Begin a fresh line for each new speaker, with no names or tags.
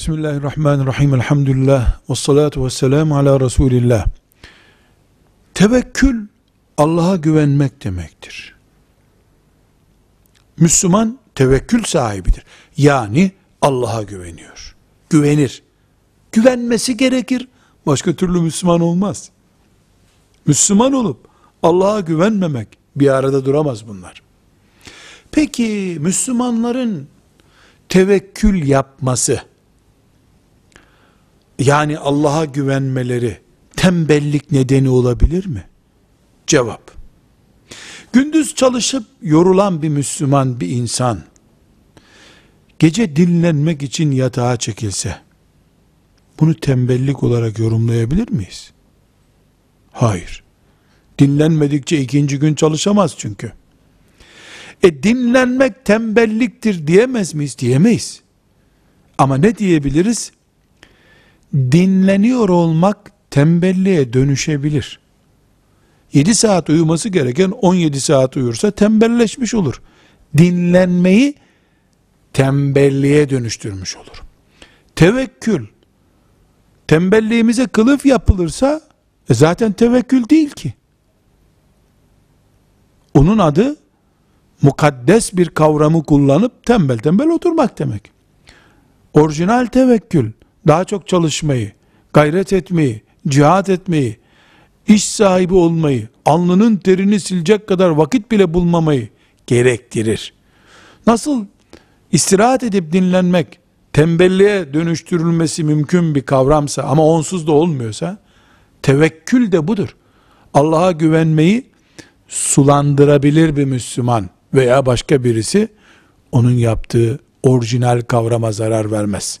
Bismillahirrahmanirrahim. Elhamdülillah. Ve salatu ve selamu ala Resulillah. Tevekkül, Allah'a güvenmek demektir. Müslüman tevekkül sahibidir. Yani Allah'a güveniyor. Güvenir. Güvenmesi gerekir. Başka türlü Müslüman olmaz. Müslüman olup Allah'a güvenmemek bir arada duramaz bunlar. Peki Müslümanların tevekkül yapması, yani Allah'a güvenmeleri tembellik nedeni olabilir mi? Cevap. Gündüz çalışıp yorulan bir Müslüman bir insan gece dinlenmek için yatağa çekilse bunu tembellik olarak yorumlayabilir miyiz? Hayır. Dinlenmedikçe ikinci gün çalışamaz çünkü. E dinlenmek tembelliktir diyemez miyiz? Diyemeyiz. Ama ne diyebiliriz? Dinleniyor olmak tembelliğe dönüşebilir. 7 saat uyuması gereken 17 saat uyursa tembelleşmiş olur. Dinlenmeyi tembelliğe dönüştürmüş olur. Tevekkül tembelliğimize kılıf yapılırsa e zaten tevekkül değil ki. Onun adı mukaddes bir kavramı kullanıp tembel tembel oturmak demek. Orijinal tevekkül daha çok çalışmayı, gayret etmeyi, cihat etmeyi, iş sahibi olmayı, alnının terini silecek kadar vakit bile bulmamayı gerektirir. Nasıl istirahat edip dinlenmek tembelliğe dönüştürülmesi mümkün bir kavramsa ama onsuz da olmuyorsa tevekkül de budur. Allah'a güvenmeyi sulandırabilir bir Müslüman veya başka birisi onun yaptığı orijinal kavrama zarar vermez.